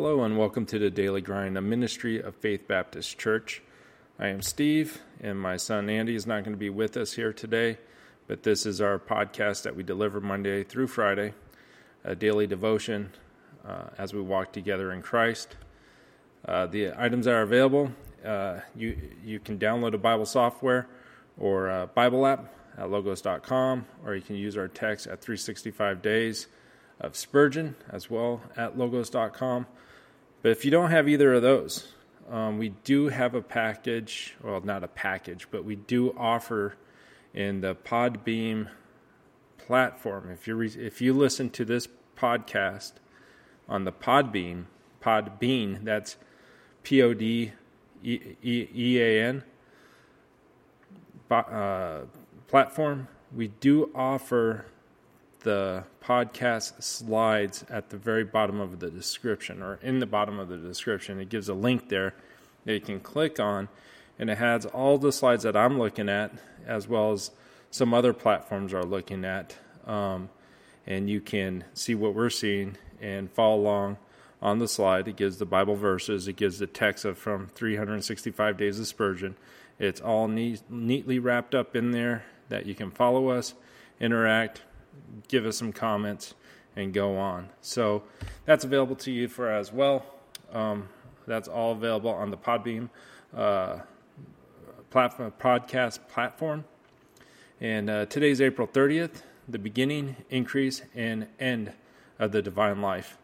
Hello and welcome to the Daily Grind, a ministry of Faith Baptist Church. I am Steve, and my son Andy is not going to be with us here today, but this is our podcast that we deliver Monday through Friday, a daily devotion uh, as we walk together in Christ. Uh, the items are available uh, you, you can download a Bible software or Bible app at logos.com, or you can use our text at 365 days of Spurgeon as well at logos.com. But if you don't have either of those, um, we do have a package, well, not a package, but we do offer in the Podbeam platform. If you re- if you listen to this podcast on the Podbeam, Podbean, that's P O D E A N uh, platform, we do offer the podcast slides at the very bottom of the description or in the bottom of the description. It gives a link there that you can click on, and it has all the slides that I'm looking at, as well as some other platforms are looking at. Um, and you can see what we're seeing and follow along on the slide. It gives the Bible verses, it gives the text of from 365 Days of Spurgeon. It's all neat, neatly wrapped up in there that you can follow us, interact, give us some comments, and go on. So that's available to you for as well. Um, that's all available on the Podbeam uh, platform, podcast platform. And uh, today's April 30th, the beginning, increase, and end of the divine life.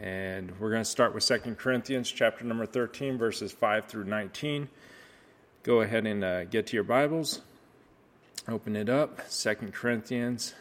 And we're going to start with Second Corinthians chapter number 13, verses 5 through 19. Go ahead and uh, get to your Bibles. Open it up. Second Corinthians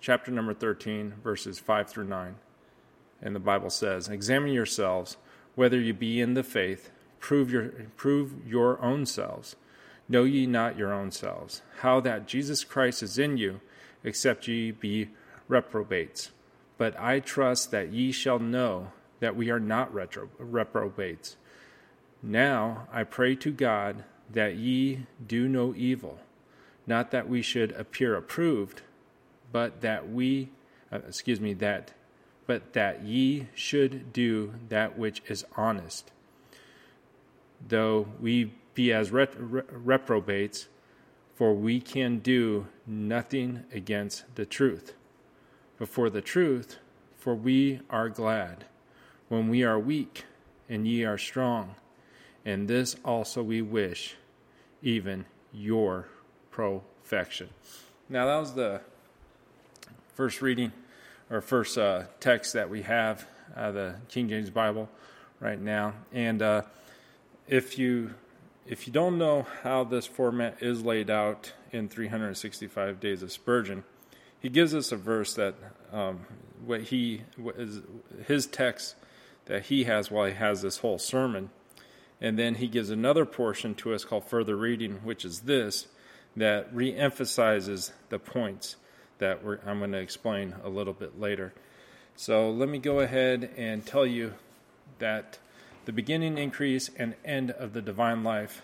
chapter number 13, verses 5 through 9. And the Bible says, Examine yourselves whether you be in the faith, prove your, prove your own selves. Know ye not your own selves, how that Jesus Christ is in you, except ye be reprobates. But I trust that ye shall know that we are not retro- reprobates. Now I pray to God that ye do no evil, not that we should appear approved, but that we, uh, excuse me, that, but that ye should do that which is honest. Though we be as ret- reprobates, for we can do nothing against the truth before the truth, for we are glad when we are weak and ye are strong. And this also we wish, even your perfection. Now, that was the first reading or first uh, text that we have of the King James Bible right now. And uh, if you if you don't know how this format is laid out in 365 Days of Spurgeon, he gives us a verse that um, what he what is his text that he has while he has this whole sermon, and then he gives another portion to us called further reading, which is this that reemphasizes the points that I'm going to explain a little bit later. So let me go ahead and tell you that the beginning, increase, and end of the divine life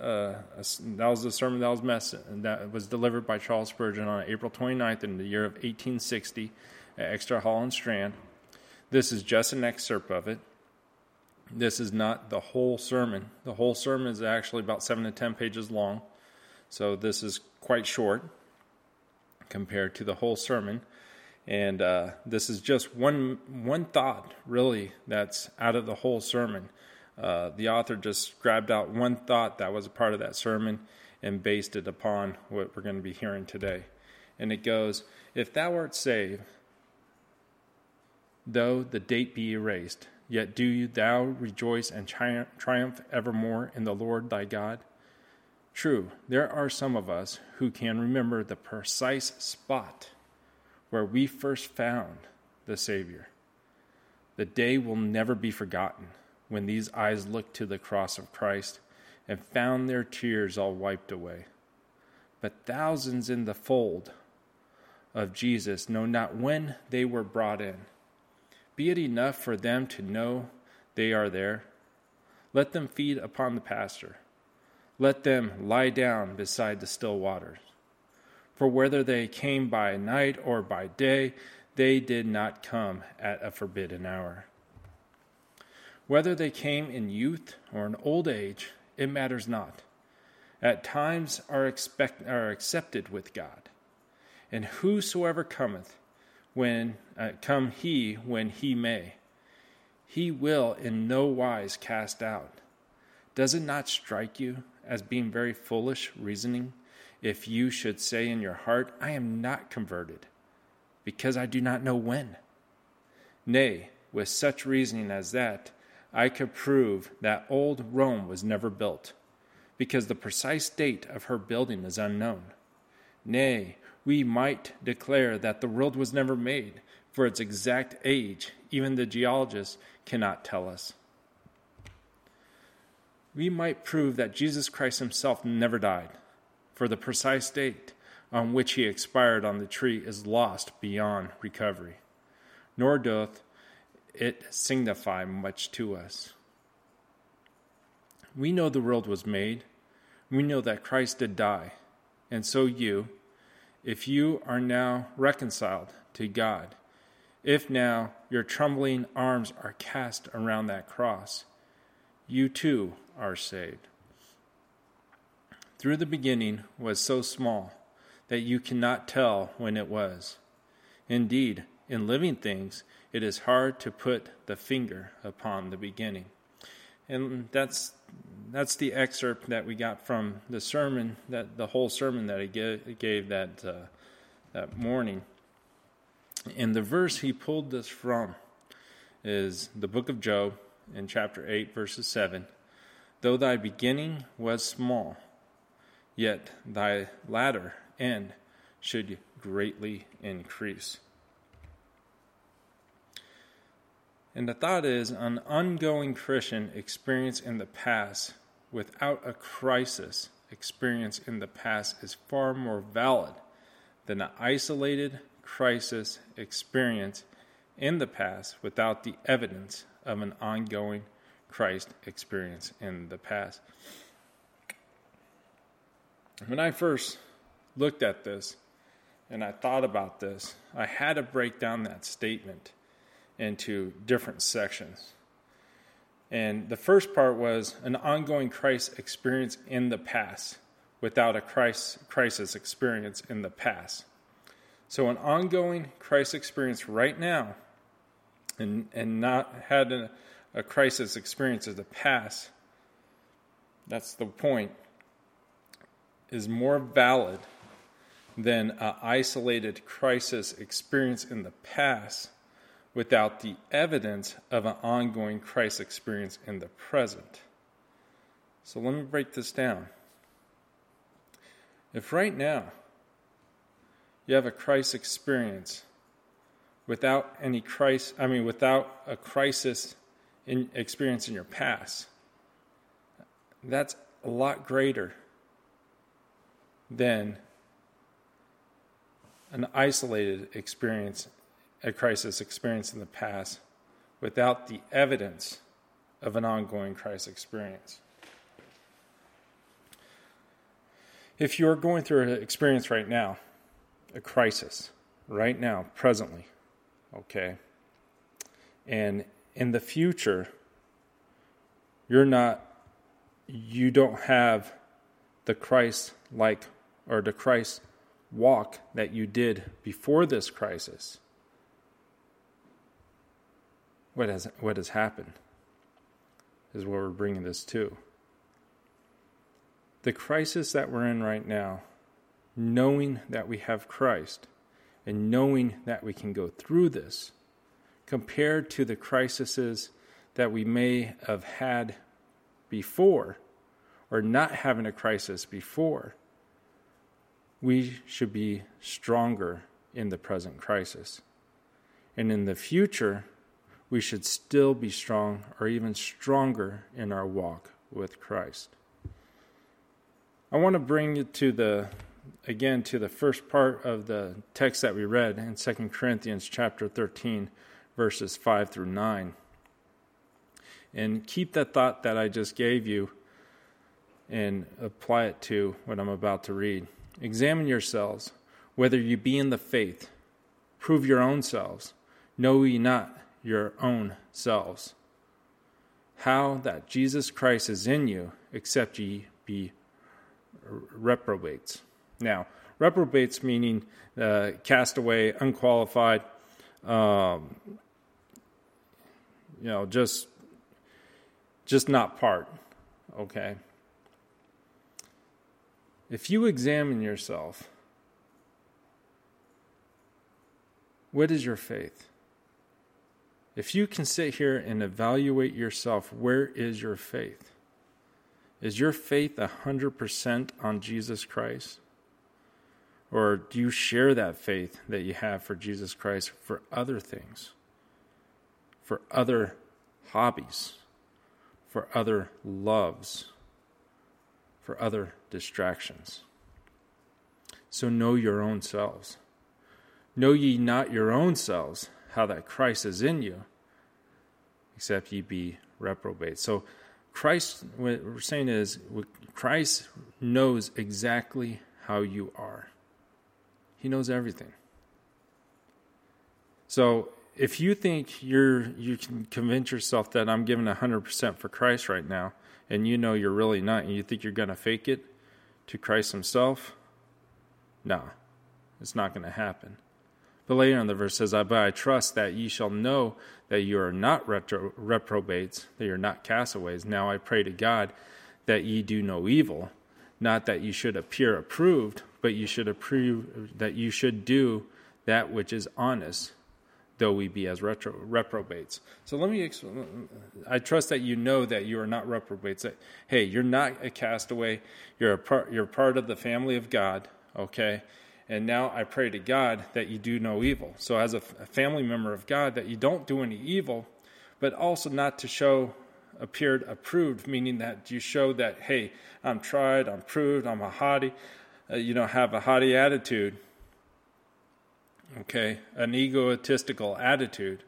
uh, that was the sermon that was mess that was delivered by Charles Spurgeon on April 29th in the year of 1860 at Exeter Hall and Strand. This is just an excerpt of it. This is not the whole sermon. The whole sermon is actually about seven to ten pages long, so this is quite short compared to the whole sermon. And uh, this is just one one thought, really, that's out of the whole sermon. Uh, the author just grabbed out one thought that was a part of that sermon and based it upon what we're going to be hearing today. And it goes, If thou art saved, though the date be erased, yet do thou rejoice and tri- triumph evermore in the Lord thy God? True, there are some of us who can remember the precise spot where we first found the Savior. The day will never be forgotten when these eyes looked to the cross of Christ and found their tears all wiped away. But thousands in the fold of Jesus know not when they were brought in. Be it enough for them to know they are there. Let them feed upon the pasture. Let them lie down beside the still waters. For whether they came by night or by day, they did not come at a forbidden hour. Whether they came in youth or in old age, it matters not. At times are, expect, are accepted with God. And whosoever cometh, when uh, come he when he may, he will in no wise cast out. Does it not strike you as being very foolish reasoning if you should say in your heart, I am not converted, because I do not know when? Nay, with such reasoning as that, I could prove that old Rome was never built, because the precise date of her building is unknown. Nay, we might declare that the world was never made, for its exact age, even the geologists cannot tell us. We might prove that Jesus Christ himself never died, for the precise date on which he expired on the tree is lost beyond recovery, nor doth it signify much to us. We know the world was made. We know that Christ did die. And so you, if you are now reconciled to God, if now your trembling arms are cast around that cross, you too are saved. Through the beginning was so small that you cannot tell when it was. Indeed, in living things, it is hard to put the finger upon the beginning. And that's that's the excerpt that we got from the sermon that the whole sermon that he gave, gave that uh, that morning. And the verse he pulled this from is the book of Job in chapter 8 verses 7. Though thy beginning was small, yet thy latter end should greatly increase. And the thought is an ongoing Christian experience in the past without a crisis experience in the past is far more valid than an isolated crisis experience in the past without the evidence of an ongoing Christ experience in the past. When I first looked at this and I thought about this, I had to break down that statement into different sections. And the first part was an ongoing Christ experience in the past without a Christ, crisis experience in the past. So, an ongoing Christ experience right now and, and not had a, a crisis experience in the past, that's the point, is more valid than an isolated crisis experience in the past without the evidence of an ongoing crisis experience in the present. So let me break this down. If right now you have a crisis experience without any Christ, I mean, without a crisis in, experience in your past, that's a lot greater than an isolated experience a crisis experience in the past without the evidence of an ongoing crisis experience. If you're going through an experience right now, a crisis, right now, presently, okay, and in the future, you're not, you don't have the Christ like or the Christ walk that you did before this crisis what has what has happened is what we're bringing this to. The crisis that we're in right now, knowing that we have Christ and knowing that we can go through this, compared to the crises that we may have had before or not having a crisis before, we should be stronger in the present crisis. And in the future, we should still be strong or even stronger in our walk with Christ. I want to bring you to the again to the first part of the text that we read in 2 Corinthians chapter 13 verses 5 through 9. And keep that thought that I just gave you and apply it to what I'm about to read. Examine yourselves whether you be in the faith. Prove your own selves. Know ye not your own selves. how that Jesus Christ is in you, except ye be reprobates. Now, reprobates meaning uh, castaway, unqualified, um, you know, just just not part. Okay. If you examine yourself, what is your faith? If you can sit here and evaluate yourself, where is your faith? Is your faith 100% on Jesus Christ? Or do you share that faith that you have for Jesus Christ for other things, for other hobbies, for other loves, for other distractions? So know your own selves. Know ye not your own selves how that Christ is in you, except ye be reprobate. So, Christ, what we're saying is, Christ knows exactly how you are. He knows everything. So, if you think you're you can convince yourself that I'm giving 100% for Christ right now and you know you're really not and you think you're going to fake it to Christ himself, no. It's not going to happen. But later in the verse says, But I trust that ye shall know that you are not retro- reprobates, that you're not castaways. Now I pray to God that ye do no evil, not that ye should appear approved, but you should approve that you should do that which is honest, though we be as retro, reprobates. So let me. Explain I trust that you know that you are not reprobates. That hey, you're not a castaway. You're a part. You're part of the family of God. Okay, and now I pray to God that you do no evil. So, as a, family member of God, that you don't do any evil, but also not to show appeared approved, meaning that you show that, hey, I'm tried, I'm proved, I'm a haughty, uh, you know, have a haughty attitude, okay, an egotistical attitude,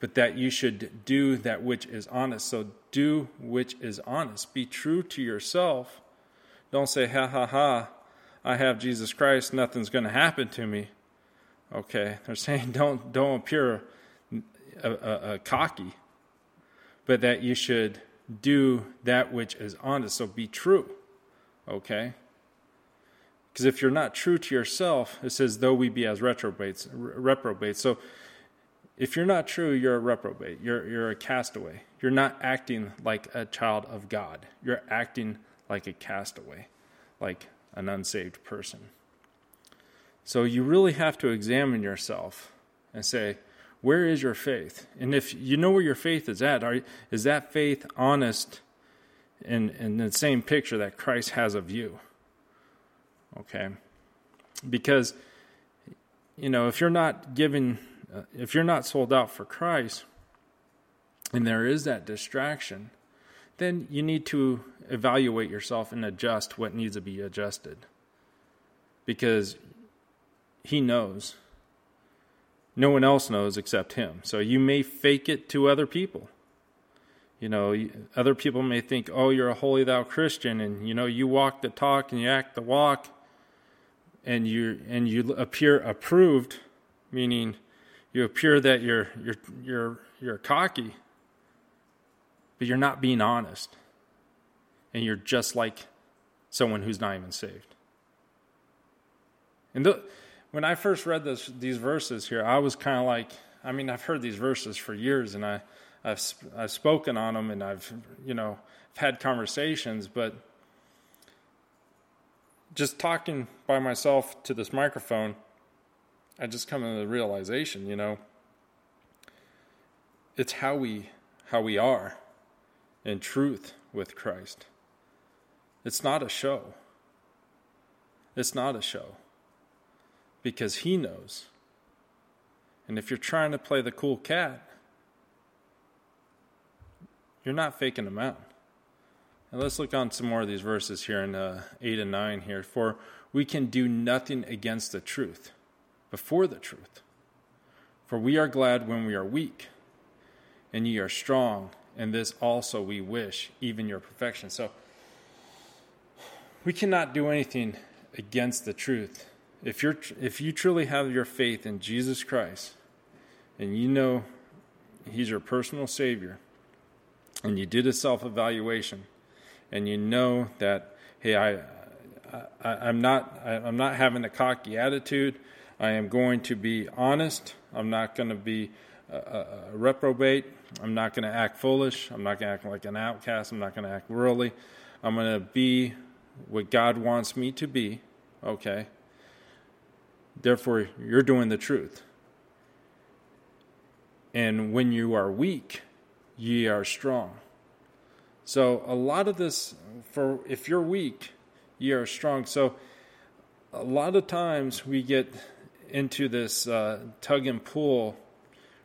but that you should do that which is honest. So, do which is honest. Be true to yourself. Don't say, ha ha ha, I have Jesus Christ, nothing's going to happen to me. Okay, they're saying don't don't appear a, a, a cocky, but that you should do that which is honest. So be true. Okay. Because if you're not true to yourself, it says, though we be as reprobates, reprobates. So if you're not true, you're a reprobate. You're, you're a castaway. You're not acting like a child of God. You're acting like a castaway, like an unsaved person. So you really have to examine yourself and say, where is your faith? And if you know where your faith is at, are, is that faith honest in, in the same picture that Christ has of you? Okay. Because, you know, if you're not giving, uh, if you're not sold out for Christ, and there is that distraction, then you need to evaluate yourself and adjust what needs to be adjusted. Because He knows. No one else knows except Him. So you may fake it to other people. You know, other people may think, oh, you're a holy thou Christian, and you know, you walk the talk and you act the walk, and you and you appear approved, meaning you appear that you're you're you're you're cocky but you're not being honest. And you're just like someone who's not even saved. And the, when I first read this, these verses here, I was kind of like, I mean, I've heard these verses for years and I, I've, I've spoken on them and I've, you know, had conversations, but just talking by myself to this microphone, I just come to the realization, you know, it's how we how we are in truth with Christ. It's not a show. It's not a show because He knows. And if you're trying to play the cool cat, you're not faking them out. And let's look on some more of these verses here in uh, 8 and 9 here. For we can do nothing against the truth, before the truth. For we are glad when we are weak, and ye are strong and this also we wish, even your perfection. So we cannot do anything against the truth. If you're if you truly have your faith in Jesus Christ and you know he's your personal savior and you did a self evaluation, and you know that, hey, I, I, am not, I, I'm not having a cocky attitude. I am going to be honest. I'm not going to be a, a, a reprobate. I'm not going to act foolish. I'm not going to act like an outcast. I'm not going to act worldly. I'm going to be what God wants me to be. Okay. Therefore, you're doing the truth. And when you are weak, ye are strong. So a lot of this for if you're weak, ye are strong. So a lot of times we get into this uh, tug and pull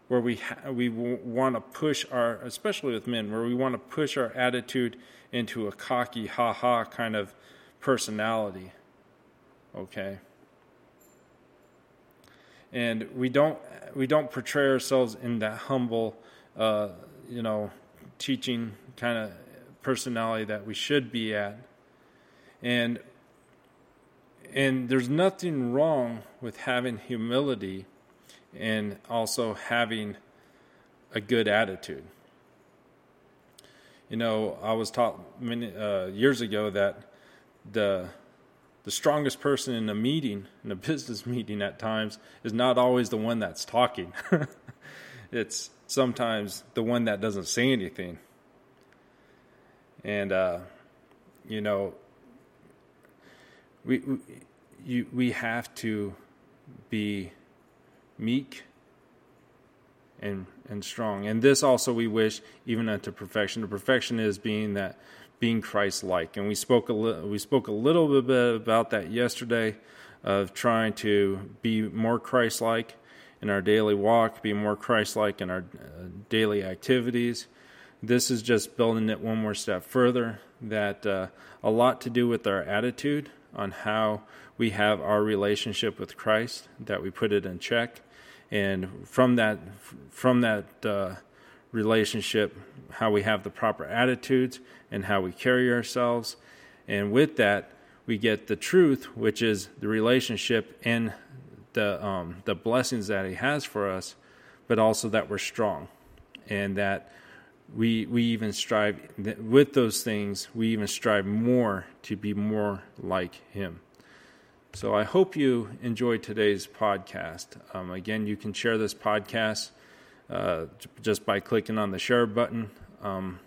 where we ha- we w- want to push our, especially with men, where we want to push our attitude into a cocky, ha ha kind of personality. Okay. And we don't we don't portray ourselves in that humble, uh, you know, teaching kind of personality that we should be at. And and there's nothing wrong with having humility and also having a good attitude. You know, I was taught many uh, years ago that the the strongest person in a meeting, in a business meeting at times, is not always the one that's talking. it's sometimes the one that doesn't say anything. And uh, you know, we, we you we have to be meek and and strong. And this also we wish even unto perfection. The perfection is being that being Christ-like. And we spoke a li- we spoke a little bit about that yesterday of trying to be more Christ-like in our daily walk, be more Christ-like in our uh, daily activities. This is just building it one more step further. That uh, a lot to do with our attitude on how we have our relationship with Christ, that we put it in check, and from that from that uh, relationship, how we have the proper attitudes and how we carry ourselves, and with that we get the truth, which is the relationship and the um, the blessings that He has for us, but also that we're strong, and that we we even strive with those things. We even strive more to be more like Him. So I hope you enjoyed today's podcast. Um, again, you can share this podcast uh, just by clicking on the share button. Um,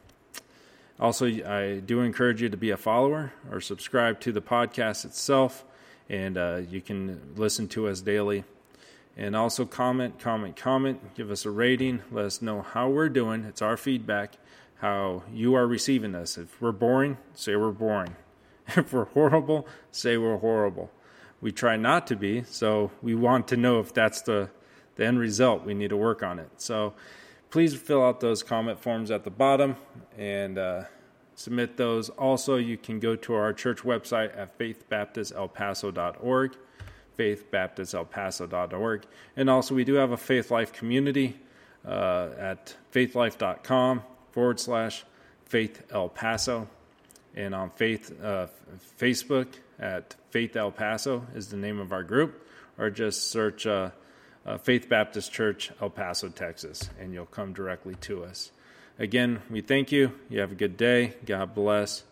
also, I do encourage you to be a follower or subscribe to the podcast itself, and uh, you can listen to us daily. And also, comment, comment, comment. Give us a rating. Let us know how we're doing. It's our feedback, how you are receiving us. If we're boring, say we're boring. If we're horrible, say we're horrible we try not to be. So we want to know if that's the, the end result. We need to work on it. So please fill out those comment forms at the bottom and uh, submit those. Also, you can go to our church website at faithbaptistelpaso.org, faithbaptistelpaso.org. And also, we do have a Faithlife community uh, at faithlife.com forward slash faith El Paso. And on faith, uh, Facebook, at Faith El Paso is the name of our group, or just search uh, uh, Faith Baptist Church, El Paso, Texas, and you'll come directly to us. Again, we thank you. You have a good day. God bless.